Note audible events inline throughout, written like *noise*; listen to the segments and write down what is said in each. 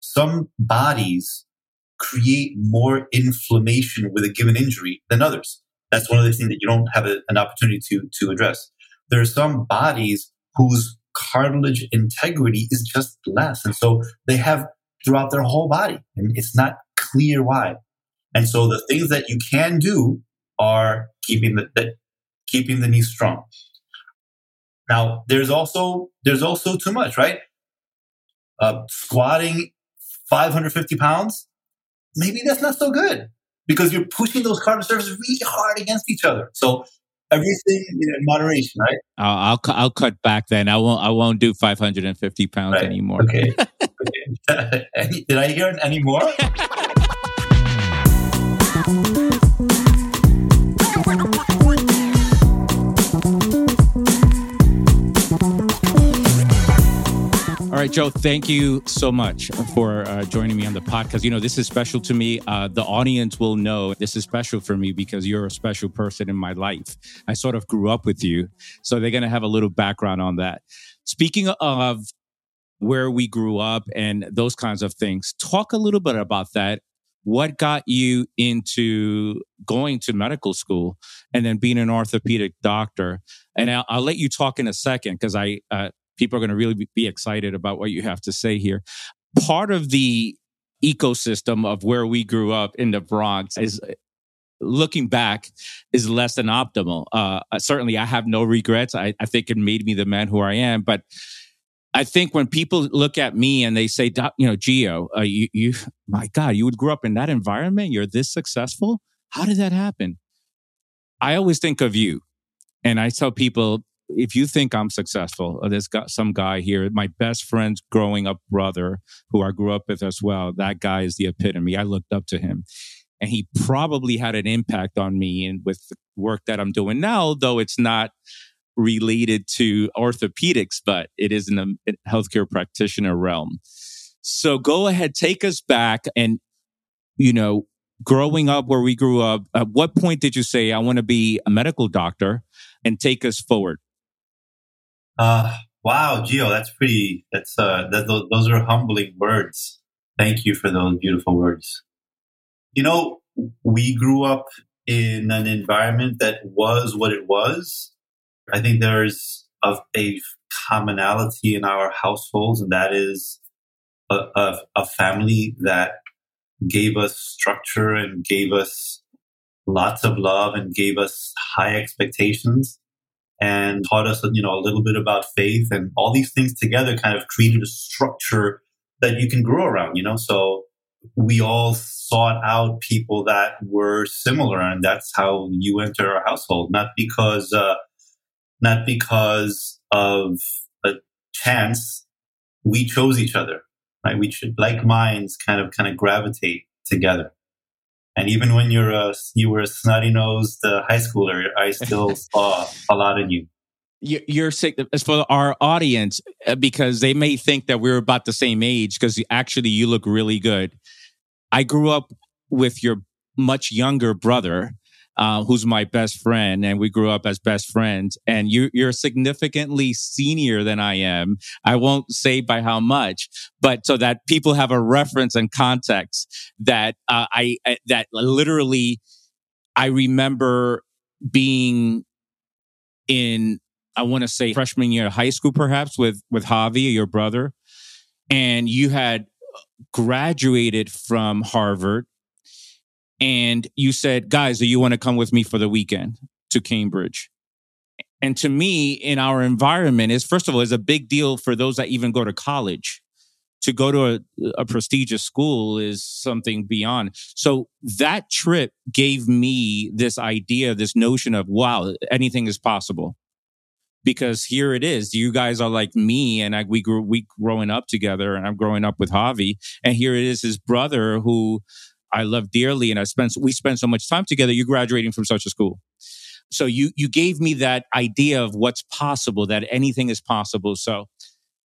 some bodies create more inflammation with a given injury than others. That's one of the things that you don't have a, an opportunity to, to address. There are some bodies whose cartilage integrity is just less. And so they have throughout their whole body and it's not clear why. And so the things that you can do are keeping the, the keeping the knee strong. Now, there's also there's also too much, right? Uh, squatting 550 pounds, maybe that's not so good because you're pushing those cartilage surfaces really hard against each other. So everything in moderation, right? I'll, I'll I'll cut back then. I won't I won't do 550 pounds right. anymore. Okay. *laughs* okay. *laughs* Did I hear any more? *laughs* right, Joe, thank you so much for uh, joining me on the podcast. You know, this is special to me. Uh, the audience will know this is special for me because you're a special person in my life. I sort of grew up with you. So they're going to have a little background on that. Speaking of where we grew up and those kinds of things, talk a little bit about that. What got you into going to medical school and then being an orthopedic doctor? And I'll, I'll let you talk in a second because I, uh, people are going to really be excited about what you have to say here. Part of the ecosystem of where we grew up in the Bronx is looking back is less than optimal. Uh, certainly, I have no regrets. I, I, think it made me the man who I am. But I think when people look at me and they say, you know, Geo, uh, you, you, my God, you would grow up in that environment. You're this successful. How did that happen? I always think of you. And I tell people, if you think I'm successful, uh, there's got some guy here, my best friend's growing up brother, who I grew up with as well. That guy is the epitome. I looked up to him. And he probably had an impact on me and with the work that I'm doing now, though it's not related to orthopedics, but it is in the healthcare practitioner realm. So go ahead, take us back and, you know, growing up where we grew up, at what point did you say, I want to be a medical doctor and take us forward? Uh, wow, Geo, that's pretty. That's uh, that, those, are humbling words. Thank you for those beautiful words. You know, we grew up in an environment that was what it was. I think there's a, a commonality in our households, and that is a, a, a family that gave us structure and gave us lots of love and gave us high expectations and taught us, you know, a little bit about faith and all these things together kind of created a structure that you can grow around, you know? So we all sought out people that were similar and that's how you enter our household, not because, uh, not because of a chance. We chose each other, right? We should, like minds kind of, kind of gravitate together. And even when you're a, you were a snotty nosed uh, high schooler, I still *laughs* saw a lot in you. You're sick as for our audience uh, because they may think that we're about the same age because actually you look really good. I grew up with your much younger brother uh, who's my best friend, and we grew up as best friends. And you, you're significantly senior than I am. I won't say by how much, but so that people have a reference and context that uh, I that literally I remember being in I want to say freshman year of high school, perhaps with with Javi, your brother, and you had graduated from Harvard and you said, guys, do you want to come with me for the weekend to Cambridge? And to me, in our environment, is first of all, is a big deal for those that even go to college. To go to a, a prestigious school is something beyond. So that trip gave me this idea, this notion of, wow, anything is possible because here it is. You guys are like me, and I, we grew we growing up together, and I'm growing up with Javi, and here it is, his brother who I love dearly, and I spent we spent so much time together. You're graduating from such a school, so you you gave me that idea of what's possible, that anything is possible. So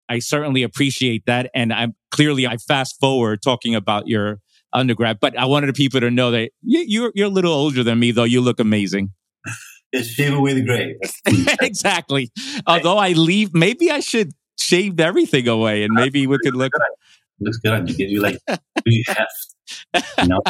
I certainly appreciate that, and I'm clearly I fast forward talking about your undergrad, but I wanted people to know that you, you're you're a little older than me, though. You look amazing. *laughs* It's shave away the gray. exactly. Although I leave, maybe I should shave everything away, and *laughs* maybe we could look. looks good on you. Gives you like *laughs* heft, you know,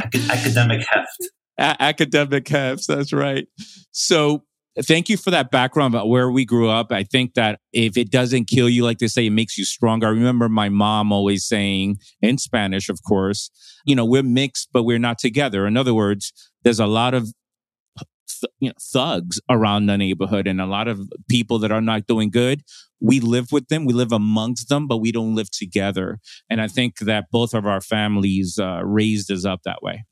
*laughs* academic heft. A- academic heft. That's right. So thank you for that background about where we grew up. I think that if it doesn't kill you, like they say, it makes you stronger. I remember my mom always saying in Spanish, of course, you know, we're mixed, but we're not together. In other words, there's a lot of th- you know, thugs around the neighborhood and a lot of people that are not doing good. We live with them. We live amongst them, but we don't live together. And I think that both of our families uh, raised us up that way.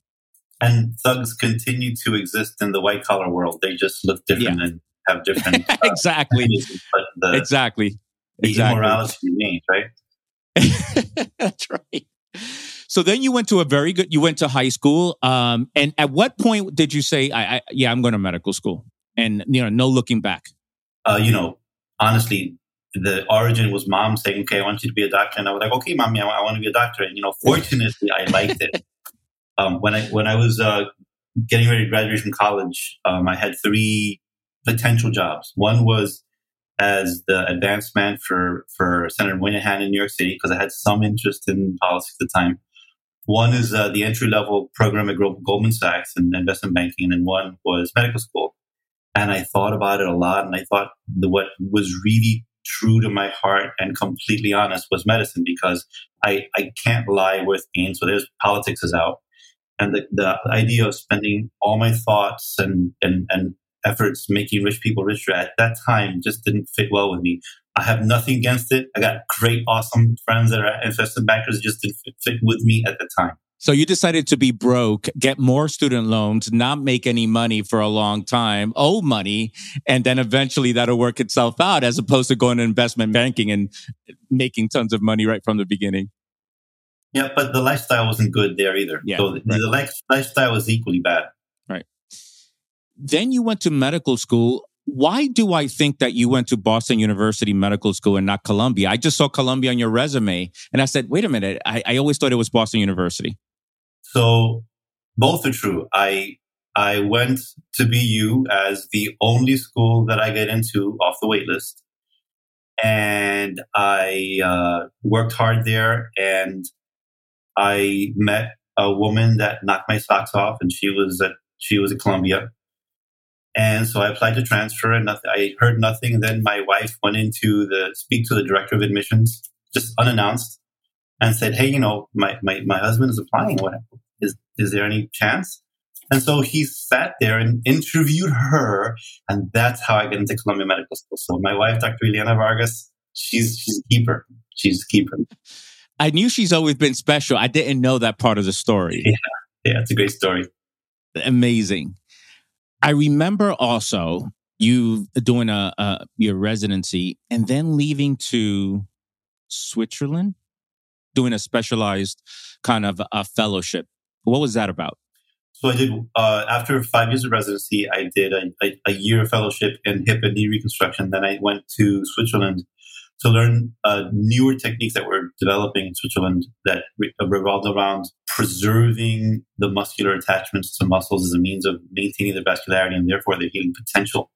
And thugs continue to exist in the white collar world. They just look different yeah. and have different. *laughs* Uh, exactly. The, exactly. The exactly. immorality remains, right? *laughs* That's right. So then you went to a very good, you went to high school. Um, and at what point did you say, I, I, yeah, I'm going to medical school and, you know, no looking back? Uh, you know, honestly, the origin was mom saying, okay, I want you to be a doctor. And I was like, okay, mommy, I, I want to be a doctor. And, you know, fortunately, I liked it. *laughs* Um, when I, when I was, uh, getting ready to graduate from college, um, I had three potential jobs. One was as the advanced man for, for Senator Moynihan in New York City because I had some interest in politics at the time. One is uh, the entry level program at Goldman Sachs and investment banking, and one was medical school. And I thought about it a lot, and I thought the, what was really true to my heart and completely honest was medicine because I, I can't lie with gain. So there's politics is out. And the, the idea of spending all my thoughts and, and, and efforts making rich people richer at that time just didn't fit well with me. I have nothing against it. I got great, awesome friends that are investment bankers. Just didn't fit, fit with me at the time. So you decided to be broke, get more student loans, not make any money for a long time, owe money, and then eventually that'll work itself out as opposed to going to investment banking and making tons of money right from the beginning. Yeah, but the lifestyle wasn't good there either. Yeah, so the, right. the lifestyle was equally bad. Right. Then you went to medical school why do I think that you went to Boston University Medical School and not Columbia? I just saw Columbia on your resume and I said, wait a minute, I, I always thought it was Boston University. So both are true. I I went to BU as the only school that I get into off the wait list. And I uh, worked hard there and I met a woman that knocked my socks off and she was at she was at Columbia and so I applied to transfer and nothing, I heard nothing. Then my wife went into the speak to the director of admissions, just unannounced and said, Hey, you know, my, my, my husband is applying. What is, is there any chance? And so he sat there and interviewed her. And that's how I got into Columbia Medical School. So my wife, Dr. Eliana Vargas, she's, she's a keeper. She's a keeper. I knew she's always been special. I didn't know that part of the story. Yeah. Yeah. It's a great story. Amazing. I remember also you doing a, a your residency and then leaving to Switzerland, doing a specialized kind of a fellowship. What was that about? So I did uh, after five years of residency, I did a, a, a, year of fellowship in hip and knee reconstruction. Then I went to Switzerland to learn uh, newer techniques that we're developing in Switzerland that re- uh, revolved around preserving the muscular attachments to muscles as a means of maintaining their vascularity and therefore their healing potential.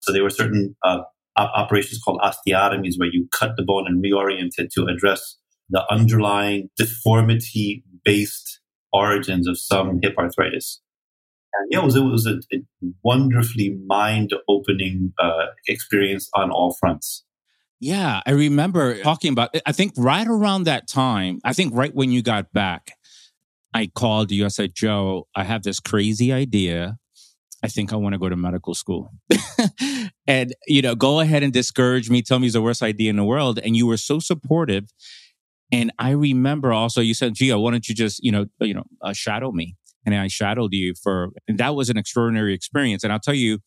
So there were certain uh, operations called osteotomies where you cut the bone and reorient it to address the underlying deformity based origins of some hip arthritis. And yeah, it was, it was a, a wonderfully mind opening uh, experience on all fronts. Yeah, I remember talking about it. I think right around that time, I think right when you got back, I called you. I said, Joe, I have this crazy idea. I think I want to go to medical school. *laughs* and, you know, go ahead and discourage me, tell me it's the worst idea in the world. And you were so supportive. And I remember also you said, Geo, why don't you just, you know, you know, uh, shadow me? And I shadowed you for, and that was an extraordinary experience. And I'll tell you,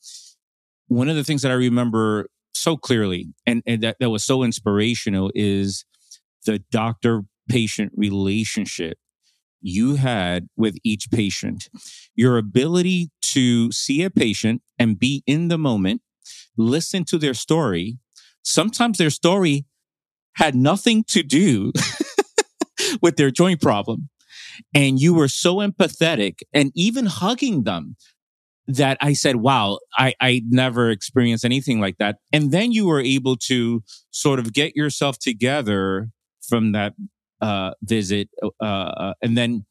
one of the things that I remember so clearly and, and that, that was so inspirational is the doctor patient relationship you had with each patient. Your ability to see a patient and be in the moment, listen to their story. Sometimes their story had nothing to do *laughs* with their joint problem. And you were so empathetic and even hugging them that I said, wow, I, I never experienced anything like that. And then you were able to sort of get yourself together from that uh, visit, uh, uh, and then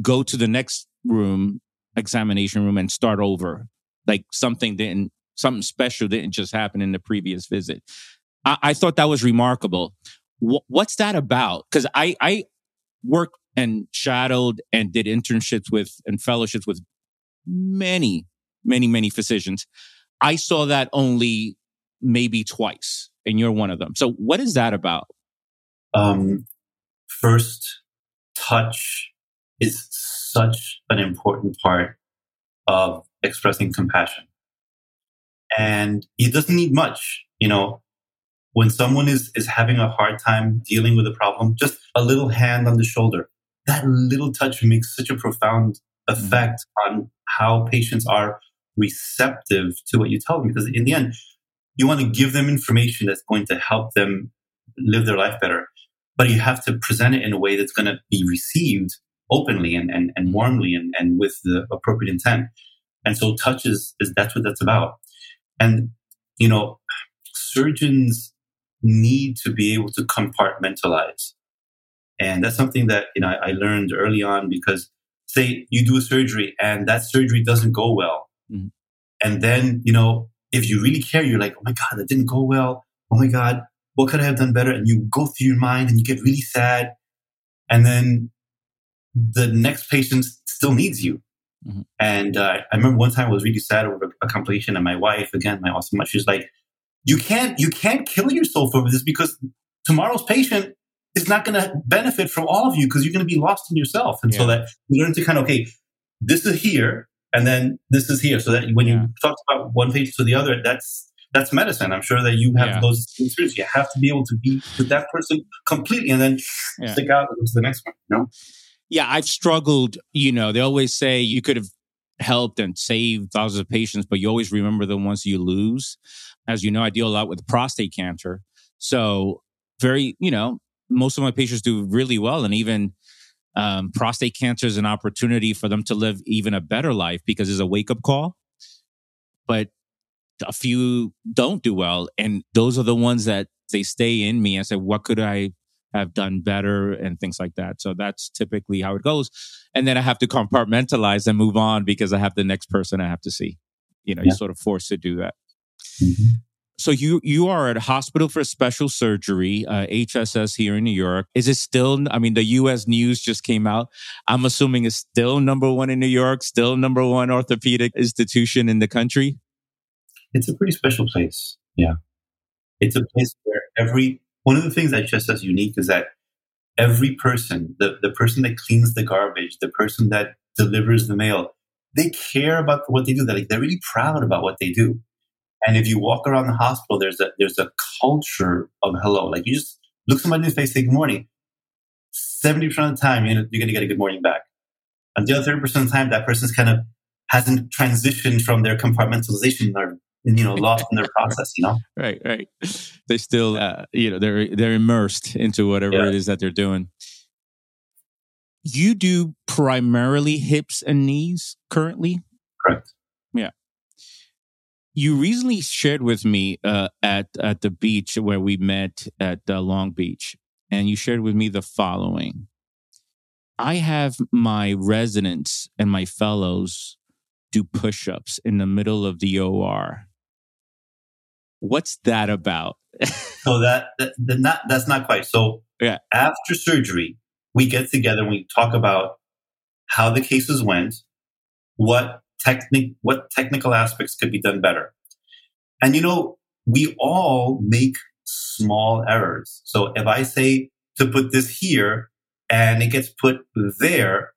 go to the next room, examination room, and start over. Like something didn't, something special didn't just happen in the previous visit. I, I thought that was remarkable. W- what's that about? Because I, I worked and shadowed and did internships with and fellowships with many, many, many physicians. I saw that only maybe twice, and you're one of them. So, what is that about? Um, first, touch is such an important part of expressing compassion. And it doesn't need much. You know, when someone is, is having a hard time dealing with a problem, just a little hand on the shoulder, that little touch makes such a profound. Effect on how patients are receptive to what you tell them. Because in the end, you want to give them information that's going to help them live their life better. But you have to present it in a way that's going to be received openly and, and, and warmly and, and with the appropriate intent. And so touch is, is that's what that's about. And, you know, surgeons need to be able to compartmentalize. And that's something that, you know, I, I learned early on because say you do a surgery and that surgery doesn't go well. Mm-hmm. And then, you know, if you really care, you're like, oh my God, that didn't go well. Oh my God, what could I have done better? And you go through your mind and you get really sad. And then the next patient still needs you. Mm-hmm. And uh, I remember one time I was really sad over a complication, and my wife, again, my awesome wife, she's like, "You can't, you can't kill yourself over this because tomorrow's patient is not going to benefit from all of you because you're going to be lost in yourself." And yeah. so that you learn to kind of, okay, this is here, and then this is here, so that when yeah. you talk about one patient to the other, that's that's medicine. I'm sure that you have yeah. those experiences. You have to be able to be with that person completely, and then stick out to the next one. You know yeah, I've struggled. You know, they always say you could have helped and saved thousands of patients, but you always remember the ones you lose. As you know, I deal a lot with prostate cancer. So, very, you know, most of my patients do really well. And even um, prostate cancer is an opportunity for them to live even a better life because it's a wake up call. But a few don't do well. And those are the ones that they stay in me. I say, what could I have done better and things like that. So that's typically how it goes. And then I have to compartmentalize and move on because I have the next person I have to see. You know, yeah. you're sort of forced to do that. Mm-hmm. So you you are at hospital for special surgery, uh, HSS here in New York. Is it still? I mean, the U.S. news just came out. I'm assuming it's still number one in New York, still number one orthopedic institution in the country. It's a pretty special place. Yeah, it's a place where every one of the things that just as unique is that every person, the, the person that cleans the garbage, the person that delivers the mail, they care about what they do. They're like, they're really proud about what they do. And if you walk around the hospital, there's a, there's a culture of hello. Like you just look somebody in the face, say good morning. 70% of the time, you're going to get a good morning back. And the other 30% of the time, that person's kind of hasn't transitioned from their compartmentalization or you know lost in their *laughs* process you know right right they still uh, you know they're they're immersed into whatever yeah. it is that they're doing you do primarily hips and knees currently correct yeah you recently shared with me uh, at at the beach where we met at uh, long beach and you shared with me the following i have my residents and my fellows do push-ups in the middle of the OR What's that about? *laughs* so that, that, that not, that's not quite. So yeah. after surgery, we get together and we talk about how the cases went, what what technical aspects could be done better. And you know, we all make small errors. So if I say to put this here and it gets put there,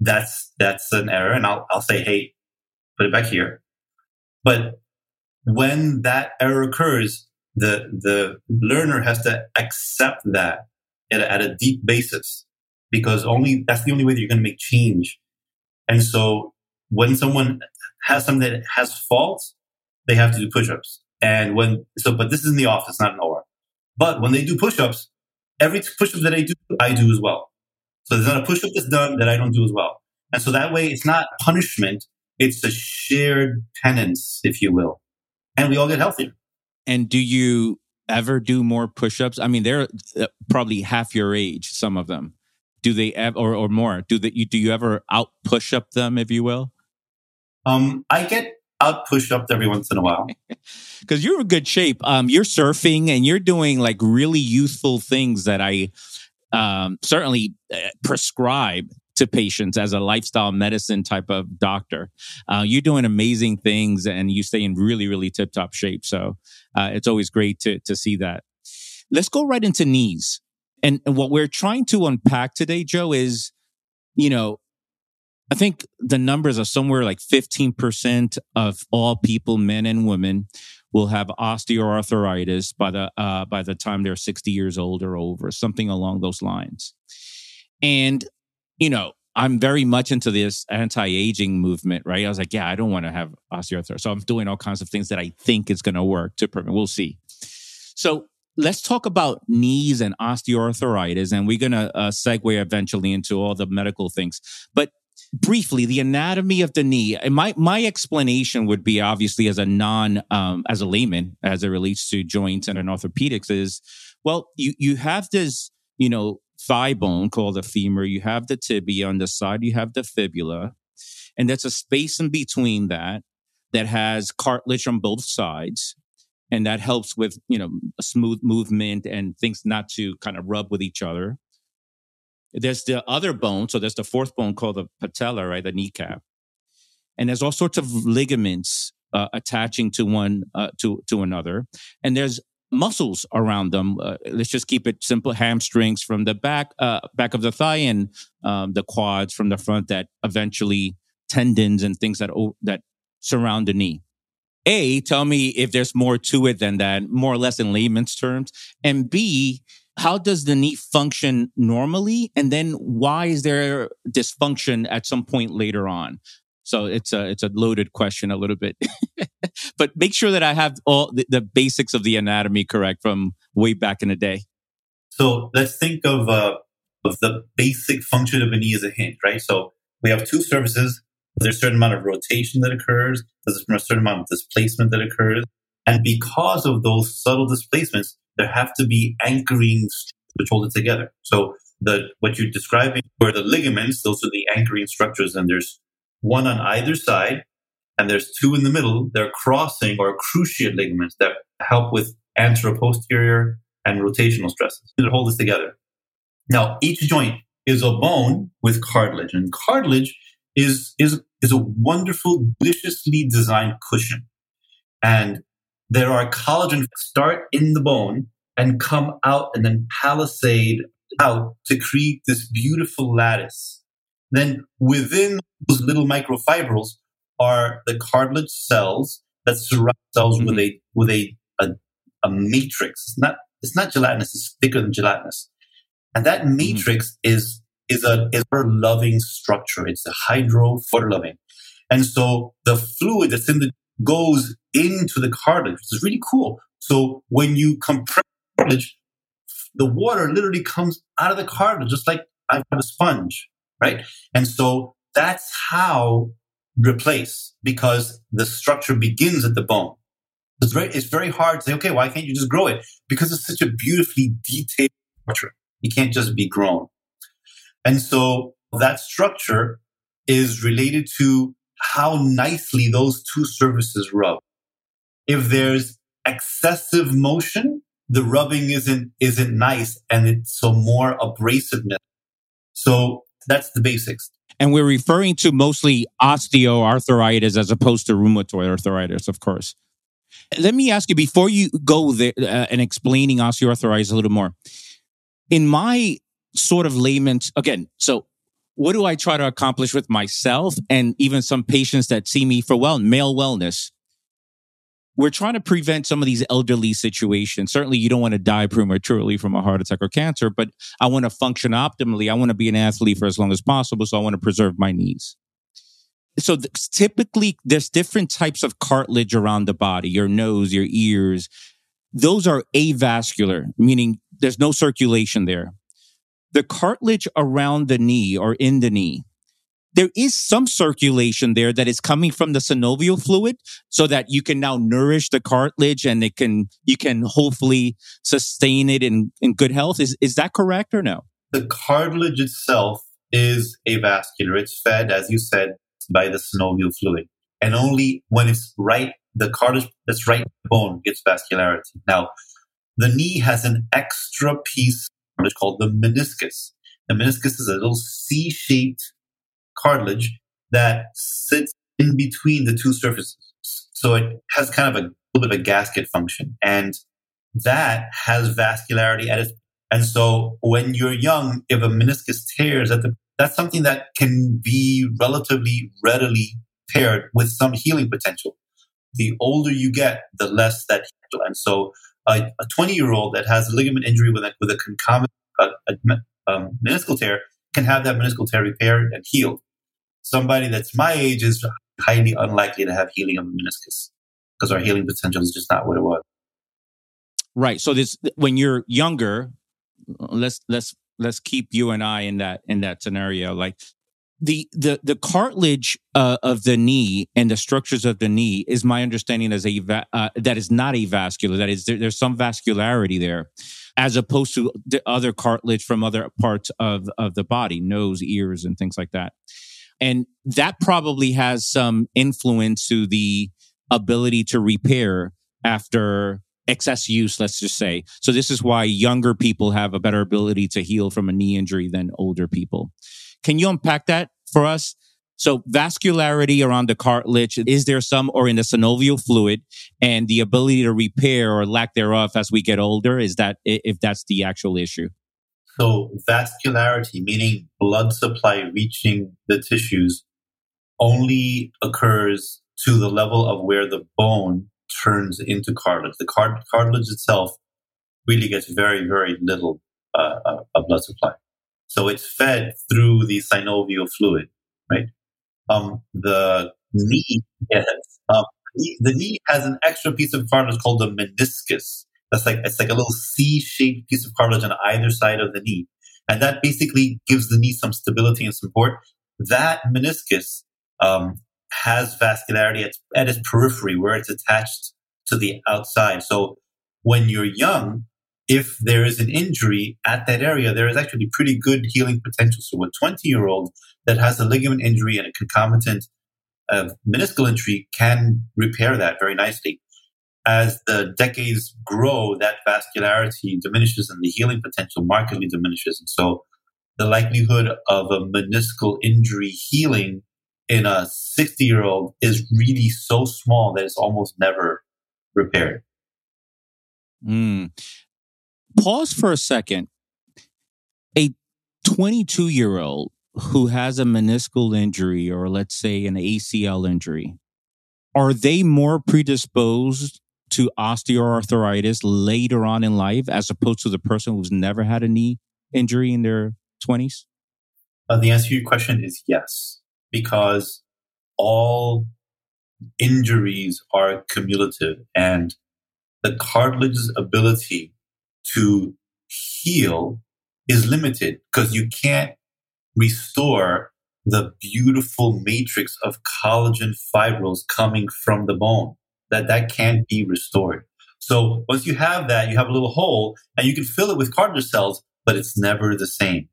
that's, that's an error. And I'll, I'll say, Hey, put it back here. But when that error occurs, the, the learner has to accept that at a, at a deep basis because only that's the only way that you're going to make change. And so when someone has something that has faults, they have to do push-ups. And when, so, but this is in the office, not an OR. But when they do push-ups, every push-up that I do, I do as well. So there's not a push-up that's done that I don't do as well. And so that way it's not punishment. It's a shared penance, if you will and we all get healthier. And do you ever do more push-ups? I mean, they're uh, probably half your age, some of them. Do they ever, or, or more? Do that you do you ever out push up them, if you will? Um, I get out push up every once in a while *laughs* because you're in good shape. Um, you're surfing and you're doing like really youthful things that I um, certainly uh, prescribe to patients as a lifestyle medicine type of doctor. Uh, you're doing amazing things and you stay in really, really tip top shape. So uh, it's always great to, to see that. Let's go right into knees. And what we're trying to unpack today, Joe, is, you know, I think the numbers are somewhere like 15% of all people, men and women, will have osteoarthritis by the uh, by the time they're 60 years old or over, something along those lines. And you know, I'm very much into this anti-aging movement, right? I was like, yeah, I don't want to have osteoarthritis. So I'm doing all kinds of things that I think is going to work to prevent. We'll see. So let's talk about knees and osteoarthritis, and we're going to uh, segue eventually into all the medical things. But briefly, the anatomy of the knee. My my explanation would be obviously as a non um, as a layman as it relates to joints and an orthopedics is well, you you have this you know thigh bone called the femur. You have the tibia on the side. You have the fibula, and there's a space in between that that has cartilage on both sides. And that helps with, you know, smooth movement and things not to kind of rub with each other. There's the other bone. So there's the fourth bone called the patella, right? The kneecap. And there's all sorts of ligaments uh, attaching to one uh, to to another. And there's muscles around them. Uh, let's just keep it simple: hamstrings from the back, uh, back of the thigh, and um, the quads from the front. That eventually tendons and things that that surround the knee. A, tell me if there's more to it than that, more or less in layman's terms. And B, how does the knee function normally? And then why is there dysfunction at some point later on? So it's a it's a loaded question a little bit, *laughs* but make sure that I have all the, the, basics of the anatomy correct from way back in the day. So let's think of uh, of the basic function of a knee as a hinge, right? So we have two surfaces. There's a certain amount of rotation that occurs. There's from a certain amount of displacement that occurs, and because of those subtle displacements, there have to be anchorings which hold it together. So the what you're describing were the ligaments; those are the anchoring structures, and there's one on either side, and there's two in the middle. They're crossing or cruciate ligaments that help with anteroposterior and rotational stresses that hold this together. Now, each joint is a bone with cartilage, and cartilage is is is a wonderful, deliciously designed cushion. And there are collagen that start in the bone and come out and then palisade out to create this beautiful lattice. Then within those little microfibrils are the cartilage cells that surround cells mm-hmm. with a with a, a, a matrix. It's not it's not gelatinous. It's thicker than gelatinous, and that mm-hmm. matrix mm-hmm. is is a is a loving structure. It's a hydrophoto loving, and so the fluid that's in the goes into the cartilage, which is really cool. So when you compress cartilage, the water literally comes out of the cartilage, just like I have a sponge, right? And so that's how replace because the structure begins at the bone. It's very, it's very hard to say, okay, why can't you just grow it? Because it's such a beautifully detailed structure. It can't just be grown. And so that structure is related to how nicely those two surfaces rub. If there's excessive motion, the rubbing isn't isn't nice and it's so more abrasiveness. So that's the basics. And we're referring to mostly osteoarthritis as opposed to rheumatoid arthritis, of course. Let me ask you before you go there uh, and explaining osteoarthritis a little more. In my sort of layman's, again, so what do I try to accomplish with myself and even some patients that see me for well, male wellness? We're trying to prevent some of these elderly situations. Certainly, you don't want to die prematurely from a heart attack or cancer, but I want to function optimally. I want to be an athlete for as long as possible. So I want to preserve my knees. So th- typically, there's different types of cartilage around the body, your nose, your ears. Those are avascular, meaning there's no circulation there the cartilage around the knee or in the knee there is some circulation there that is coming from the synovial fluid so that you can now nourish the cartilage and it can, you can hopefully sustain it in, in good health. Is, is that correct or no? The cartilage itself is avascular. It's fed, as you said, by the synovial fluid. And only when it's right, the cartilage that's right bone gets vascularity. Now, the knee has an extra piece, it's called the meniscus. The meniscus is a little C-shaped cartilage that sits in between the two surfaces. So it has kind of a little bit of a gasket function. And that has vascularity at its and so when you're young, if a meniscus tears at the that's something that can be relatively readily paired with some healing potential. The older you get, the less that. And so a 20 year old that has a ligament injury with a, with a concomitant uh, a, um, meniscal tear can have that meniscal tear repaired and healed somebody that's my age is highly unlikely to have healing of the meniscus because our healing potential is just not what it was. Right. So this when you're younger, let's let's let's keep you and I in that in that scenario. Like the the the cartilage uh, of the knee and the structures of the knee is my understanding as a uh, that is not avascular. That is there, there's some vascularity there, as opposed to the other cartilage from other parts of of the body, nose, ears, and things like that. And that probably has some influence to the ability to repair after excess use, let's just say. So this is why younger people have a better ability to heal from a knee injury than older people. Can you unpack that for us? So vascularity around the cartilage, is there some or in the synovial fluid and the ability to repair or lack thereof as we get older? Is that if that's the actual issue? So vascularity, meaning blood supply reaching the tissues, only occurs to the level of where the bone turns into cartilage. The cart- cartilage itself really gets very, very little uh, uh, blood supply. So it's fed through the synovial fluid, right? Um, the knee, yes, um, the knee has an extra piece of cartilage called the meniscus. That's like it's like a little C-shaped piece of cartilage on either side of the knee, and that basically gives the knee some stability and support. That meniscus um, has vascularity at, at its periphery where it's attached to the outside. So when you're young, if there is an injury at that area, there is actually pretty good healing potential. So a 20 year old that has a ligament injury and a concomitant uh, meniscal injury can repair that very nicely as the decades grow, that vascularity diminishes and the healing potential markedly diminishes. And so the likelihood of a meniscal injury healing in a 60 year old is really so small that it's almost never repaired. Mm. Pause for a second. A 22 year old who has a meniscal injury or let's say an ACL injury, are they more predisposed to osteoarthritis later on in life as opposed to the person who's never had a knee injury in their 20s? Uh, the answer to your question is yes, because all injuries are cumulative and the cartilage's ability to heal is limited because you can't restore the beautiful matrix of collagen fibrils coming from the bone that that can't be restored. So once you have that, you have a little hole and you can fill it with cartilage cells, but it's never the same.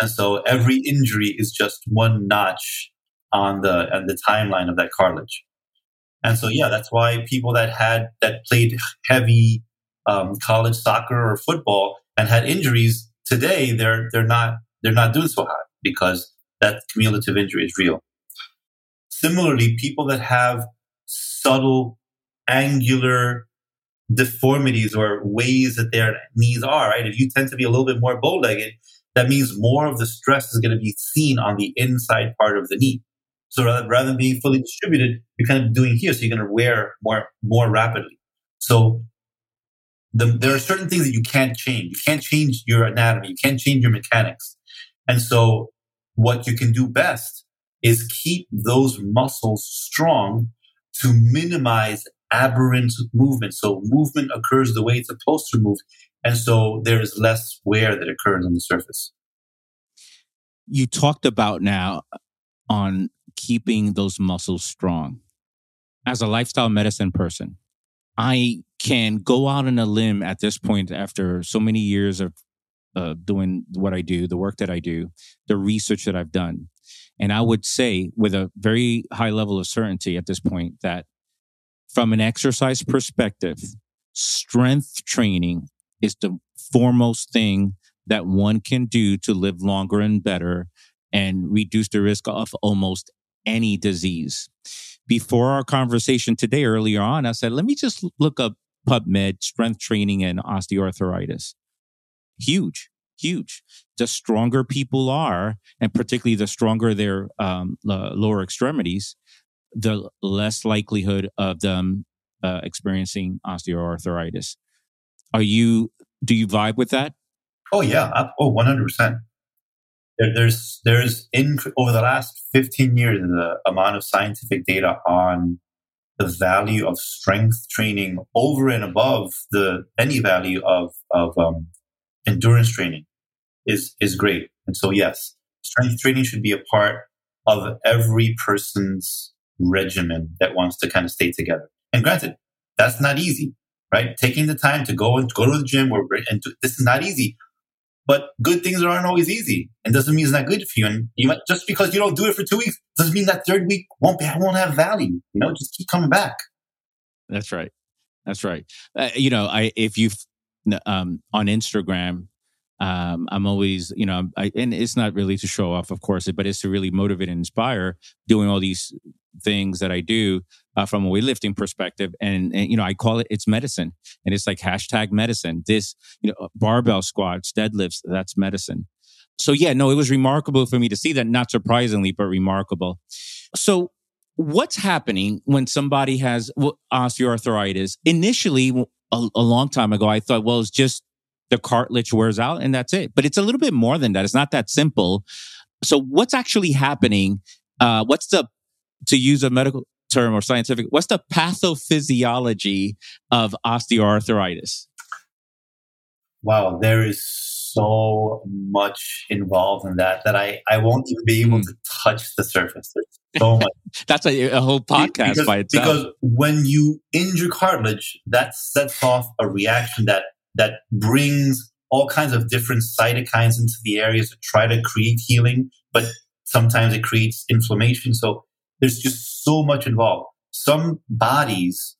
And so every injury is just one notch on the on the timeline of that cartilage. And so yeah, that's why people that had that played heavy um, college soccer or football and had injuries today, they're they're not they're not doing so hot because that cumulative injury is real. Similarly, people that have subtle angular deformities or ways that their knees are, right? If you tend to be a little bit more bow legged, that means more of the stress is going to be seen on the inside part of the knee. So rather, rather than being fully distributed, you're kind of doing here. So you're going to wear more, more rapidly. So the, there are certain things that you can't change. You can't change your anatomy. You can't change your mechanics. And so what you can do best is keep those muscles strong to minimize aberrant movement. So movement occurs the way it's supposed to move. And so there is less wear that occurs on the surface. You talked about now on keeping those muscles strong. As a lifestyle medicine person, I can go out on a limb at this point after so many years of uh, doing what I do, the work that I do, the research that I've done. And I would say with a very high level of certainty at this point that from an exercise perspective, strength training is the foremost thing that one can do to live longer and better and reduce the risk of almost any disease. Before our conversation today, earlier on, I said, let me just look up PubMed, strength training and osteoarthritis. Huge, huge. The stronger people are, and particularly the stronger their um, lower extremities, the less likelihood of them uh, experiencing osteoarthritis. Are you, do you vibe with that? Oh, yeah. Oh, 100%. There's, there's in over the last 15 years, the amount of scientific data on the value of strength training over and above the any value of of um, endurance training is is great. And so yes, strength training should be a part of every person's regimen that wants to kind of stay together. And granted, that's not easy, right? Taking the time to go and go to the gym or and this is not easy. But good things aren't always easy, and doesn't mean it's not good for you. And you might, just because you don't do it for two weeks doesn't mean that third week won't be won't have value. You know, just keep coming back. That's right. That's right. Uh, you know, I if you um, on Instagram, um, I'm always, you know, I, and it's not really to show off, of course, but it's to really motivate and inspire doing all these things that I do uh, from a weightlifting perspective. And, and, you know, I call it, it's medicine and it's like hashtag medicine. This, you know, barbell squats, deadlifts, that's medicine. So yeah, no, it was remarkable for me to see that, not surprisingly, but remarkable. So what's happening when somebody has osteoarthritis? Initially, a, a long time ago, I thought, well, it's just the cartilage wears out and that's it. But it's a little bit more than that. It's not that simple. So what's actually happening? Uh, what's the to use a medical term or scientific, what's the pathophysiology of osteoarthritis? Wow, there is so much involved in that that I, I won't even be able mm. to touch the surface. There's so *laughs* much. That's a, a, whole podcast because, by itself. Because when you injure cartilage, that sets off a reaction that that brings all kinds of different cytokines into the areas to try to create healing, but sometimes it creates inflammation. So there's just so much involved. Some bodies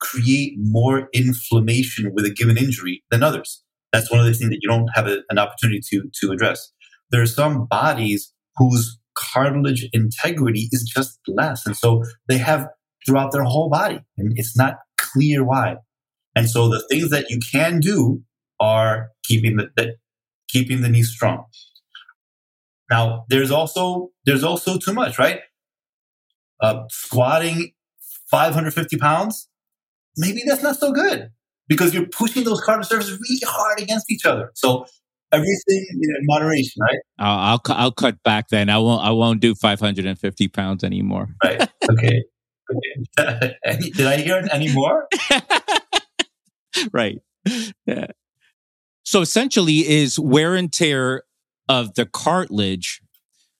create more inflammation with a given injury than others. That's one of the things that you don't have a, an opportunity to, to address. There are some bodies whose cartilage integrity is just less. And so they have throughout their whole body and it's not clear why. And so the things that you can do are keeping the, the keeping the knee strong. Now there's also there's also too much, right? uh, squatting 550 pounds, maybe that's not so good because you're pushing those cartilage surfaces really hard against each other. So everything in moderation, right? I'll, I'll, I'll cut back then. I won't I won't do 550 pounds anymore. Right. Okay. okay. *laughs* Did I hear it anymore? *laughs* *laughs* right. Yeah. So essentially, is wear and tear of the cartilage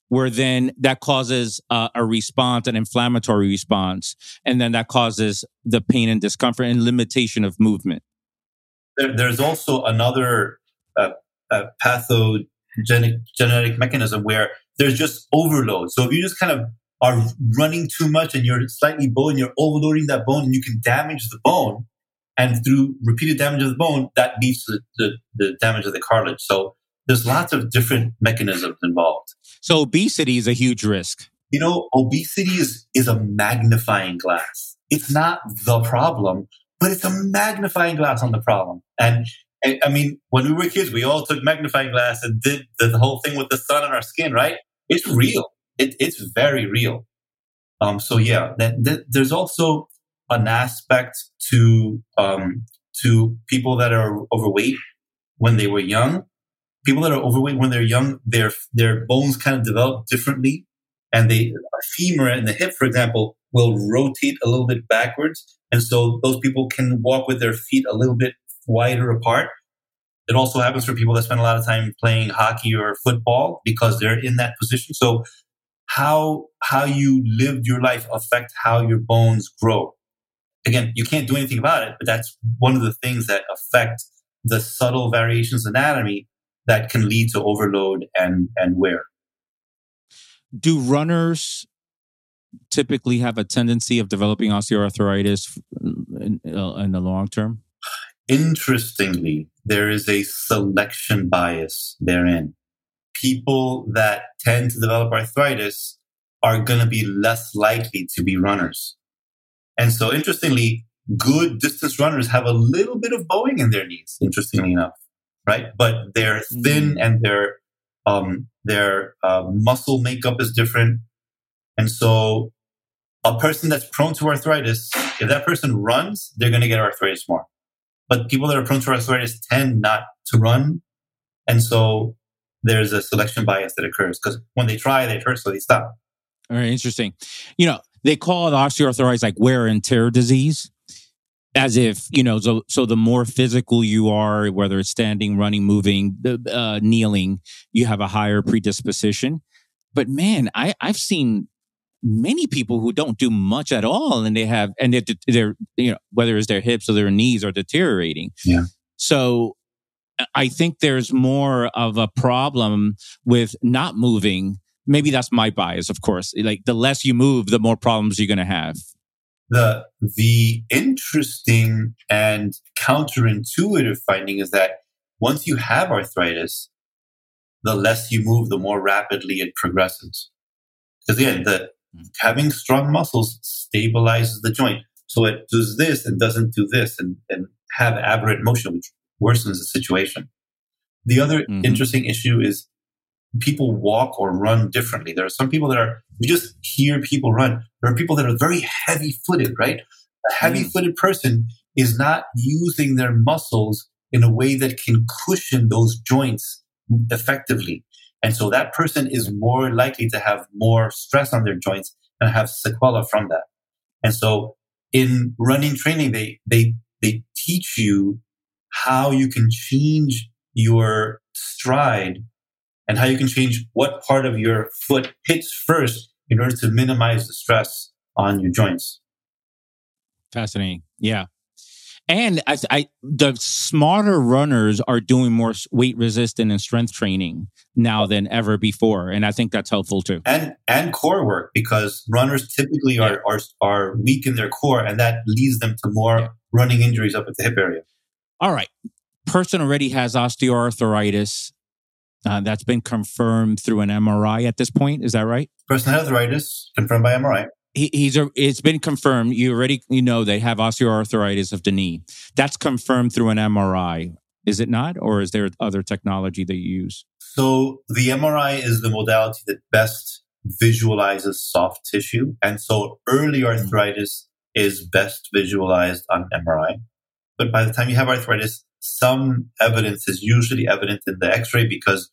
where then that causes uh, a response, an inflammatory response, and then that causes the pain and discomfort and limitation of movement. There, there's also another uh, uh, pathogenic genetic mechanism where there's just overload. So if you just kind of are running too much and you're slightly bone, you're overloading that bone, and you can damage the bone. And through repeated damage of the bone, that leads to the, the damage of the cartilage. So there's lots of different mechanisms involved. So obesity is a huge risk. You know, obesity is, is a magnifying glass. It's not the problem, but it's a magnifying glass on the problem. And, I mean, when we were kids, we all took magnifying glass and did the whole thing with the sun on our skin, right? It's real. It, it's very real. Um, so yeah, that, that, there's also an aspect to um, to people that are overweight when they were young people that are overweight when they're young, their their bones kind of develop differently, and they a femur and the hip, for example, will rotate a little bit backwards, and so those people can walk with their feet a little bit wider apart. It also happens for people that spend a lot of time playing hockey or football because they're in that position. So how how you lived your life affect how your bones grow. Again, you can't do anything about it, but that's one of the things that affect the subtle variations in anatomy that can lead to overload and and wear. Do runners typically have a tendency of developing osteoarthritis in, in the long term? Interestingly, there is a selection bias therein. People that tend to develop arthritis are going to be less likely to be runners. And so, interestingly, good distance runners have a little bit of bowing in their knees, interestingly enough, right? But they're thin mm. and their um, their uh, muscle makeup is different. And so, a person that's prone to arthritis, if that person runs, they're going to get arthritis more. But people that are prone to arthritis tend not to run. And so, there's a selection bias that occurs because when they try, they hurt, so they stop. Very interesting. You know, they call it osteoarthritis like wear and tear disease as if you know so so the more physical you are whether it's standing running moving uh, kneeling you have a higher predisposition. But man i i've seen many people who don't do much at all and they have and they're, they're you know whether it's their hips or their knees are deteriorating. Yeah. So i think there's more of a problem with not moving maybe that's my bias of course like the less you move the more problems you're going to have the the interesting and counterintuitive finding is that once you have arthritis, the less you move, the more rapidly it progresses. Because again, the having strong muscles stabilizes the joint. So it does this and doesn't do this and, and have aberrant motion, which worsens the situation. The other mm-hmm. interesting issue is people walk or run differently. There are some people that are, you just hear people run. There are people that are very heavy footed, right? A heavy footed person is not using their muscles in a way that can cushion those joints effectively. And so that person is more likely to have more stress on their joints and have sequela from that. And so in running training, they, they, they teach you how you can change your stride and how you can change what part of your foot hits first in order to minimize the stress on your joints. Fascinating. Yeah. And I, I, the smarter runners are doing more weight resistant and strength training now than ever before, and I think that's helpful too. And and core work because runners typically yeah. are, are are weak in their core, and that leads them to more yeah. running injuries up at the hip area. All right, person already has osteoarthritis. Uh, that's been confirmed through an MRI at this point. Is that right? Person arthritis confirmed by MRI. He, he's a, it's been confirmed. You already you know they have osteoarthritis of the knee. That's confirmed through an MRI. Is it not, or is there other technology that you use? So the MRI is the modality that best visualizes soft tissue, and so early mm-hmm. arthritis is best visualized on MRI. But by the time you have arthritis, some evidence is usually evident in the x-ray because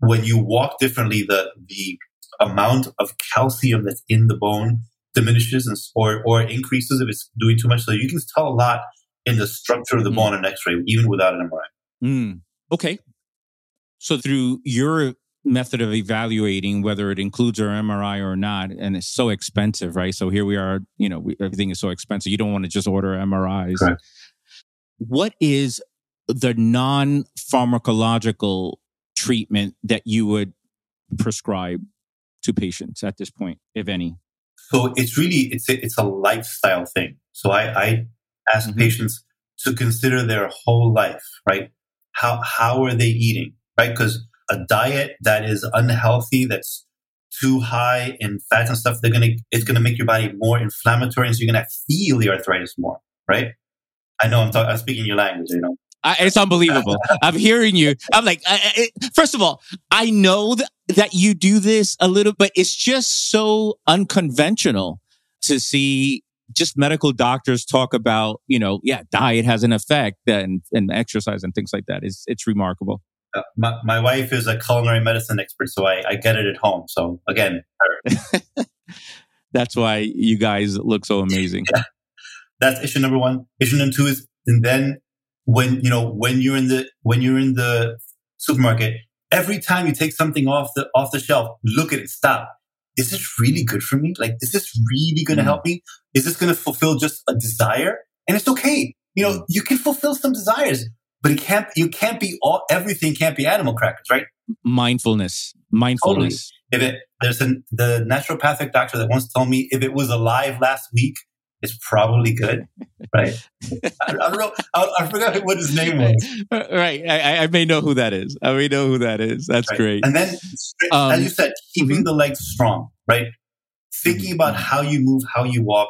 when you walk differently, the, the amount of calcium that's in the bone diminishes and, or, or increases if it's doing too much. So you can tell a lot in the structure of the mm. bone in x-ray, even without an MRI. Mm. Okay. So through your method of evaluating whether it includes our MRI or not, and it's so expensive, right? So here we are, you know, we, everything is so expensive. You don't want to just order MRIs. Correct. What is the non pharmacological treatment that you would prescribe to patients at this point, if any? So it's really it's a, it's a lifestyle thing. So I, I ask mm-hmm. patients to consider their whole life, right? How how are they eating, right? Because a diet that is unhealthy, that's too high in fats and stuff, they're gonna it's gonna make your body more inflammatory, and so you're gonna feel the arthritis more, right? I know I'm talking, I'm speaking your language, you know. I, it's unbelievable. I'm hearing you. I'm like, I, I, first of all, I know that, that you do this a little, but it's just so unconventional to see just medical doctors talk about, you know, yeah, diet has an effect and, and exercise and things like that. It's, it's remarkable. Uh, my, my wife is a culinary medicine expert, so I, I get it at home. So again, *laughs* that's why you guys look so amazing. *laughs* yeah. That's issue number one. Issue number two is, and then when, you know, when you're in the, when you're in the supermarket, every time you take something off the, off the shelf, look at it, stop. is this really good for me? Like, is this really going to mm. help me? Is this going to fulfill just a desire? And it's okay. You know, mm. you can fulfill some desires, but it can't, you can't be all, everything can't be animal crackers, right? Mindfulness, mindfulness. Totally. If it, there's an, the naturopathic doctor that once told me if it was alive last week, it's probably good, right? *laughs* I, I, don't know. I, I, forgot what his name was. Right. I, I, may know who that is. I may know who that is. That's right. great. And then, um, as you said, keeping mm-hmm. the legs strong, right? Thinking about mm-hmm. how you move, how you walk,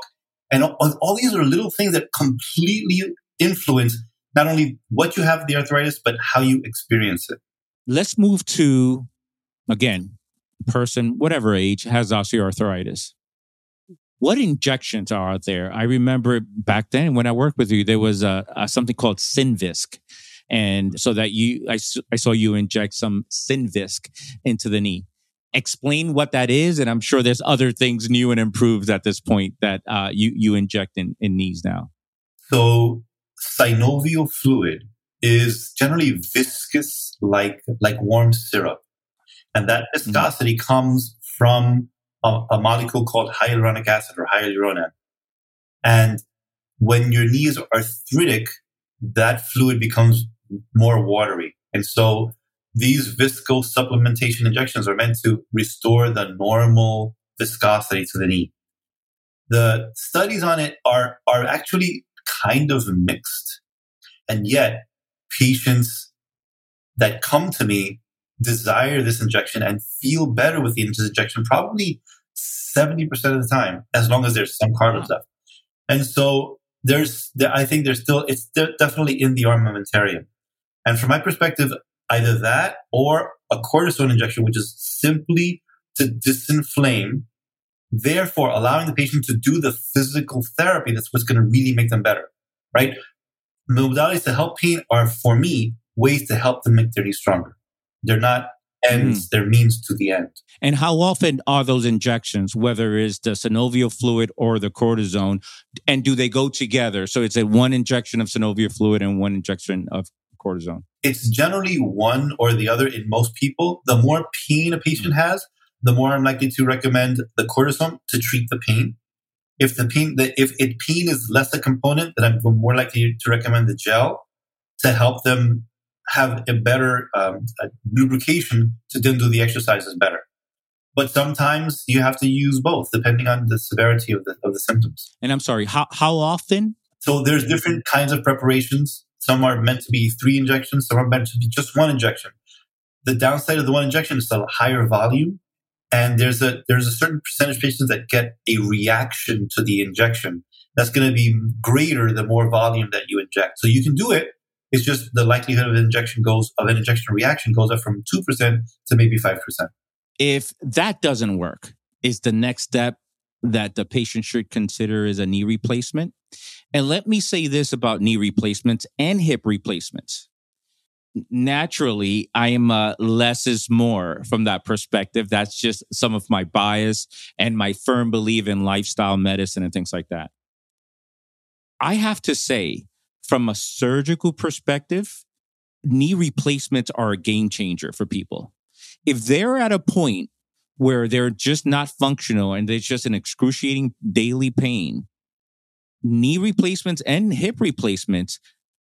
and all, all these are little things that completely influence not only what you have the arthritis, but how you experience it. Let's move to again, person, whatever age, has osteoarthritis what injections are out there? I remember back then when I worked with you, there was a, a something called Synvisc. And so that you, I, I saw you inject some Synvisc into the knee. Explain what that is. And I'm sure there's other things new and improved at this point that uh, you, you inject in, in knees now. So synovial fluid is generally viscous like, like warm syrup. And that mm-hmm. viscosity mm-hmm. comes from a, a molecule called hyaluronic acid or hyaluronan. And when your knees are arthritic, that fluid becomes more watery. And so these visco supplementation injections are meant to restore the normal viscosity to the knee. The studies on it are, are actually kind of mixed. And yet patients that come to me desire this injection and feel better with the injection probably 70% of the time, as long as there's some cartilage left. And so there's, I think there's still, it's definitely in the armamentarium. And from my perspective, either that or a cortisone injection, which is simply to disinflame, therefore allowing the patient to do the physical therapy that's what's going to really make them better, right? Modalities to help pain are, for me, ways to help them make their knee stronger. They're not ends, mm. their means to the end. And how often are those injections, whether it's the synovial fluid or the cortisone, and do they go together? So it's a one injection of synovial fluid and one injection of cortisone? It's generally one or the other in most people. The more pain a patient hmm. has, the more I'm likely to recommend the cortisone to treat the pain. If the pain, the, if it pain is less a component, then I'm more likely to recommend the gel to help them have a better um, a lubrication to then do the exercises better. But sometimes you have to use both depending on the severity of the, of the symptoms. And I'm sorry, how, how often? So there's different kinds of preparations. Some are meant to be three injections. Some are meant to be just one injection. The downside of the one injection is a higher volume. And there's a, there's a certain percentage of patients that get a reaction to the injection that's going to be greater the more volume that you inject. So you can do it it's just the likelihood of an injection goes of an injection reaction goes up from two percent to maybe five percent. If that doesn't work, is the next step that the patient should consider is a knee replacement. And let me say this about knee replacements and hip replacements. Naturally, I am a less is more from that perspective. That's just some of my bias and my firm belief in lifestyle medicine and things like that. I have to say, from a surgical perspective, knee replacements are a game changer for people. If they're at a point where they're just not functional and there's just an excruciating daily pain, knee replacements and hip replacements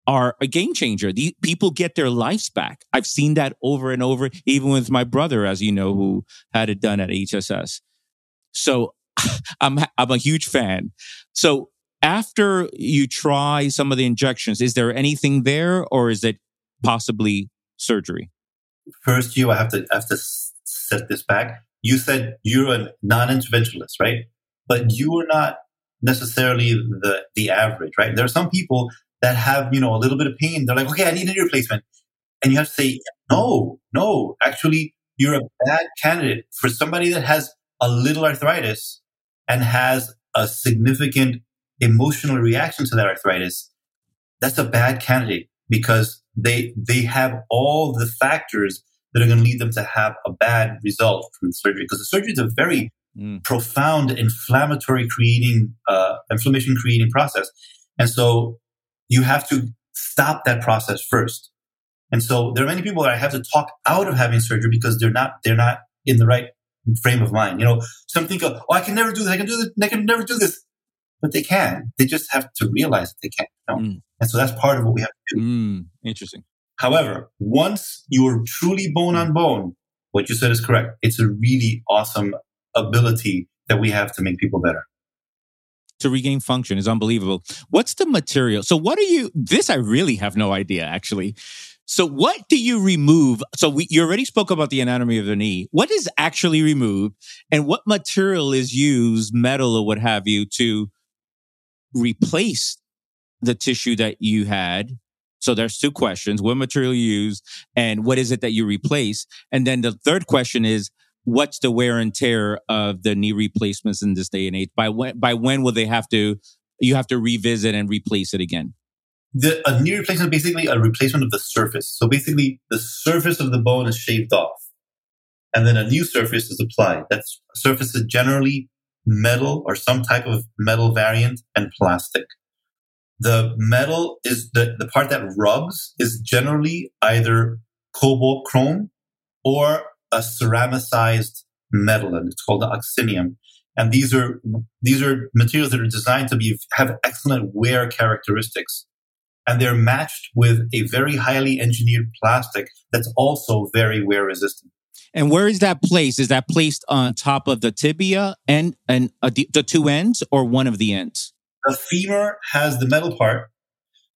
are a game changer. People get their lives back. I've seen that over and over, even with my brother, as you know, who had it done at HSS. So *laughs* I'm, I'm a huge fan. So after you try some of the injections, is there anything there or is it possibly surgery? First, you I have to have to set this back. You said you're a non-interventionalist, right? But you are not necessarily the the average, right? There are some people that have, you know, a little bit of pain. They're like, okay, I need a knee replacement. And you have to say, no, no, actually, you're a bad candidate for somebody that has a little arthritis and has a significant emotional reaction to that arthritis, that's a bad candidate because they they have all the factors that are going to lead them to have a bad result from the surgery because the surgery is a very mm. profound inflammatory creating uh, inflammation creating process and so you have to stop that process first and so there are many people that i have to talk out of having surgery because they're not they're not in the right frame of mind. You know, some think, oh, I can never do this. I can do this. I can never do this. But they can. They just have to realize that they can't. You know? mm. And so that's part of what we have to do. Mm, interesting. However, once you're truly bone on bone, what you said is correct. It's a really awesome ability that we have to make people better to regain function is unbelievable. What's the material? So what are you, this I really have no idea actually. So what do you remove? So we, you already spoke about the anatomy of the knee. What is actually removed and what material is used, metal or what have you, to replace the tissue that you had? So there's two questions. What material you use and what is it that you replace? And then the third question is, what's the wear and tear of the knee replacements in this day and age? By when, by when will they have to, you have to revisit and replace it again? The, a knee replacement is basically a replacement of the surface. So basically the surface of the bone is shaved off and then a new surface is applied. That surface is generally metal or some type of metal variant and plastic. The metal is the, the part that rubs is generally either cobalt chrome or a ceramicized metal, and it's called the oxinium. And these are these are materials that are designed to be have excellent wear characteristics, and they're matched with a very highly engineered plastic that's also very wear resistant. And where is that placed? Is that placed on top of the tibia and and uh, the two ends, or one of the ends? The femur has the metal part.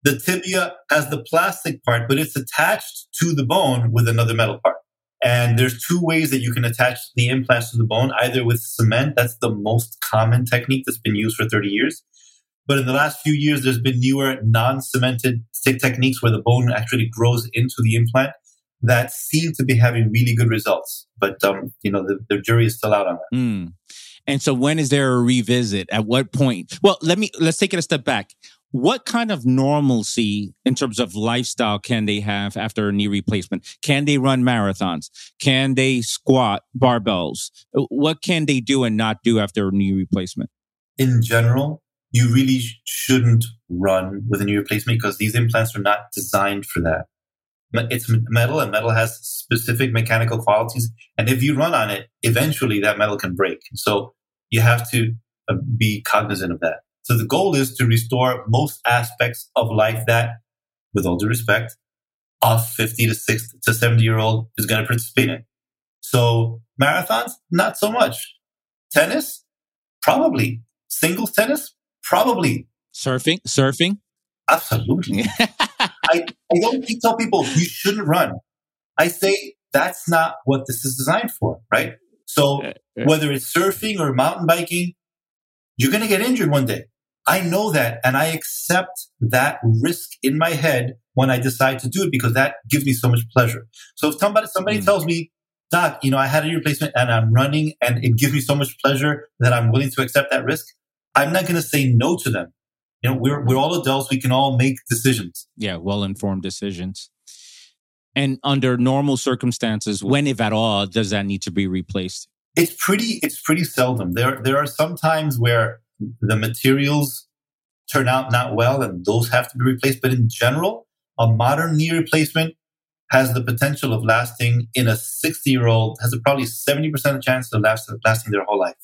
The tibia has the plastic part, but it's attached to the bone with another metal part. And there's two ways that you can attach the implants to the bone, either with cement. That's the most common technique that's been used for 30 years. But in the last few years, there's been newer non-cemented stick techniques where the bone actually grows into the implant that seem to be having really good results. But, um, you know, the, the jury is still out on that. Mm. And so when is there a revisit? At what point? Well, let me, let's take it a step back what kind of normalcy in terms of lifestyle can they have after a knee replacement? Can they run marathons? Can they squat barbells? What can they do and not do after a knee replacement? In general, you really shouldn't run with a knee replacement because these implants are not designed for that. It's metal and metal has specific mechanical qualities. And if you run on it, eventually that metal can break. So you have to uh, be cognizant of that. So the goal is to restore most aspects of life that, with all due respect, a 50 to 60 to 70 year old is going to participate in. So marathons, not so much. Tennis, probably. Singles tennis, probably. Surfing, surfing. Absolutely. *laughs* I, I don't tell people you shouldn't run. I say that's not what this is designed for, right? So whether it's surfing or mountain biking, you're going to get injured one day. I know that and I accept that risk in my head when I decide to do it because that gives me so much pleasure. So if somebody, somebody mm. tells me, Doc, you know, I had a replacement and I'm running and it gives me so much pleasure that I'm willing to accept that risk, I'm not going to say no to them. You know, we're, we're all adults. We can all make decisions. Yeah. Well informed decisions. And under normal circumstances, when, if at all, does that need to be replaced? It's pretty, it's pretty seldom. There, there are some times where the materials turn out not well and those have to be replaced. But in general, a modern knee replacement has the potential of lasting in a 60 year old has a probably 70% chance of last, lasting their whole life.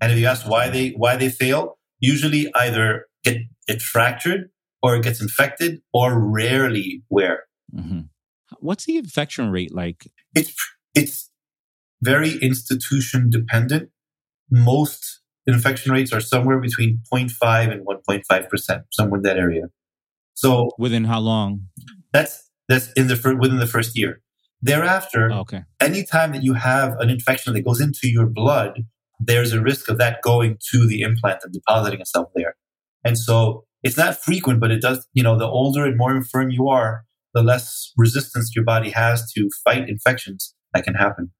And if you ask why they, why they fail, usually either get it fractured or it gets infected or rarely wear. Mm-hmm. What's the infection rate like? It's, it's very institution dependent. Most infection rates are somewhere between 0.5 and 1.5%, somewhere in that area. So within how long? That's that's in the within the first year. Thereafter, oh, okay. anytime that you have an infection that goes into your blood, there's a risk of that going to the implant and depositing itself there. And so it's not frequent, but it does, you know, the older and more infirm you are, the less resistance your body has to fight infections that can happen.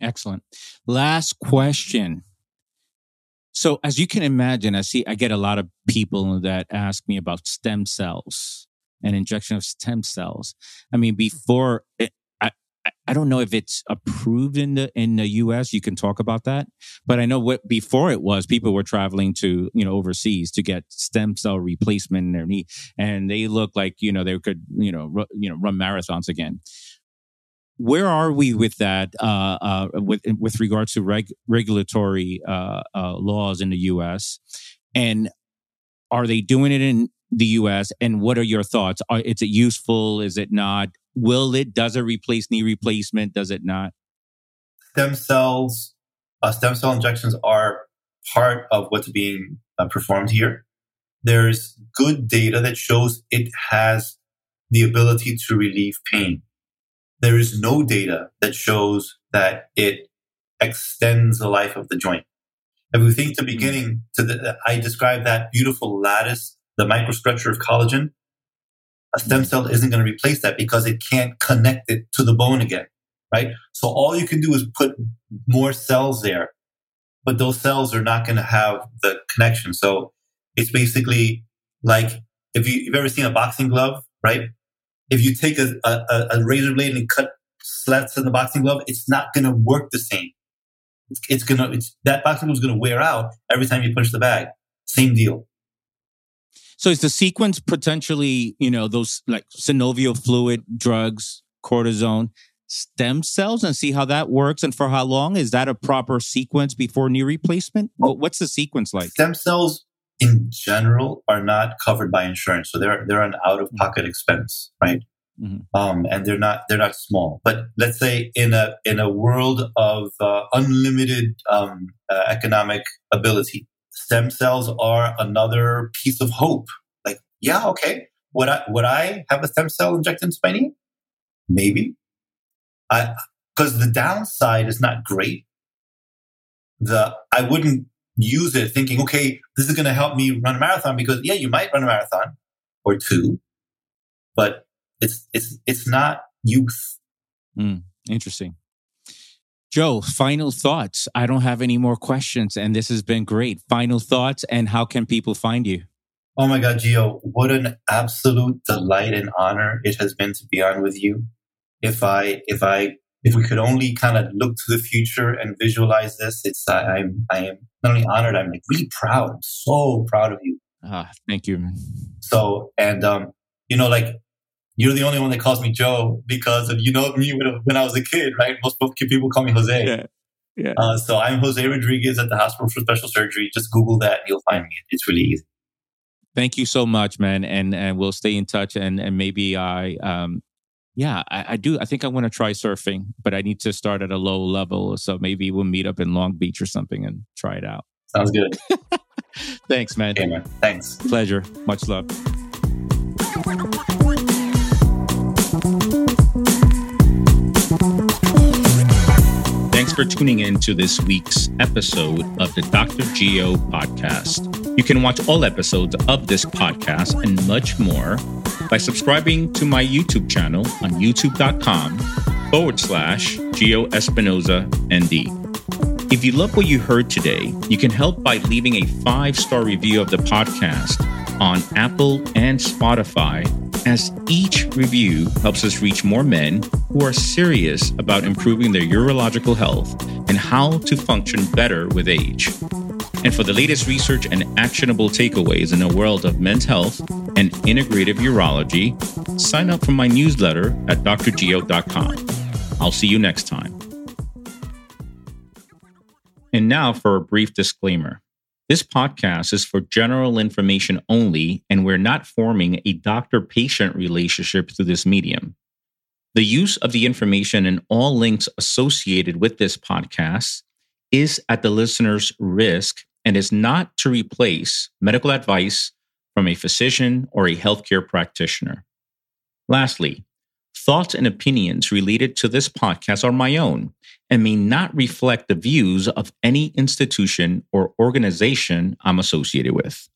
Excellent. Last question. So as you can imagine, I see, I get a lot of people that ask me about stem cells and injection of stem cells. I mean, before it, I, don't know if it's approved in the in the U.S. You can talk about that, but I know what before it was. People were traveling to you know overseas to get stem cell replacement in their knee, and they look like you know they could you know ru- you know run marathons again. where are we with that uh, uh, with with regards to reg- regulatory uh, uh laws in the U.S. and are they doing it in the U.S. and what are your thoughts? Are, is it useful? Is it not? Will it? Does it replace knee replacement? Does it not? Stem cells, uh, stem cell injections are part of what's being uh, performed here. There's good data that shows it has the ability to relieve pain. There is no data that shows that it extends the life of the joint. If we think the hmm. beginning to the, I described that beautiful lattice, the microstructure of collagen. A stem cell isn't going to replace that because it can't connect it to the bone again, right? So all you can do is put more cells there, but those cells are not going to have the connection. So it's basically like if you, have ever seen a boxing glove, right? If you take a, a, a razor blade and cut slats in the boxing glove, it's not going to work the same. It's, it's gonna, it's, that boxing glove is going to wear out every time you punch the bag. Same deal. So is the sequence potentially, you know, those like synovial fluid drugs, cortisone, stem cells, and see how that works and for how long? Is that a proper sequence before knee replacement? What's the sequence like? Stem cells in general are not covered by insurance, so they're they're an out of pocket expense, right? Mm-hmm. Um, and they're not they're not small. But let's say in a in a world of uh, unlimited um, uh, economic ability, stem cells are another piece of hope. Like, yeah, okay, would I would I have a stem cell injected into my knee? Maybe. I because the downside is not great. The I wouldn't use it thinking, okay, this is going to help me run a marathon because yeah, you might run a marathon or two, but it's it's it's not youth. Mm, interesting. Joe, final thoughts. I don't have any more questions, and this has been great. Final thoughts, and how can people find you? Oh my God, Geo, what an absolute delight and honor it has been to be on with you. If I, if I, if we could only kind of look to the future and visualize this, it's, I, I'm, I am not only honored, I'm like really proud. I'm so proud of you. Ah, thank you, man. So, and, um, you know, like you're the only one that calls me Joe because of you know me when I was a kid, right? Most people call me Jose. Yeah. Yeah. Uh, so I'm Jose Rodriguez at the Hospital for Special Surgery. Just Google that and you'll find me. It's really easy. Thank you so much, man. And and we'll stay in touch and and maybe I um yeah, I, I do I think I want to try surfing, but I need to start at a low level. So maybe we'll meet up in Long Beach or something and try it out. Sounds good. *laughs* Thanks, man. Okay, man. Thanks. Pleasure. Much love. For tuning in to this week's episode of the Dr. Geo podcast. You can watch all episodes of this podcast and much more by subscribing to my YouTube channel on youtube.com forward slash Geo Espinoza ND. If you love what you heard today, you can help by leaving a five star review of the podcast on Apple and Spotify, as each review helps us reach more men who are serious about improving their urological health and how to function better with age. And for the latest research and actionable takeaways in the world of men's health and integrative urology, sign up for my newsletter at drgeo.com. I'll see you next time. And now for a brief disclaimer. This podcast is for general information only, and we're not forming a doctor patient relationship through this medium. The use of the information and all links associated with this podcast is at the listener's risk and is not to replace medical advice from a physician or a healthcare practitioner. Lastly, thoughts and opinions related to this podcast are my own and may not reflect the views of any institution or organization I'm associated with.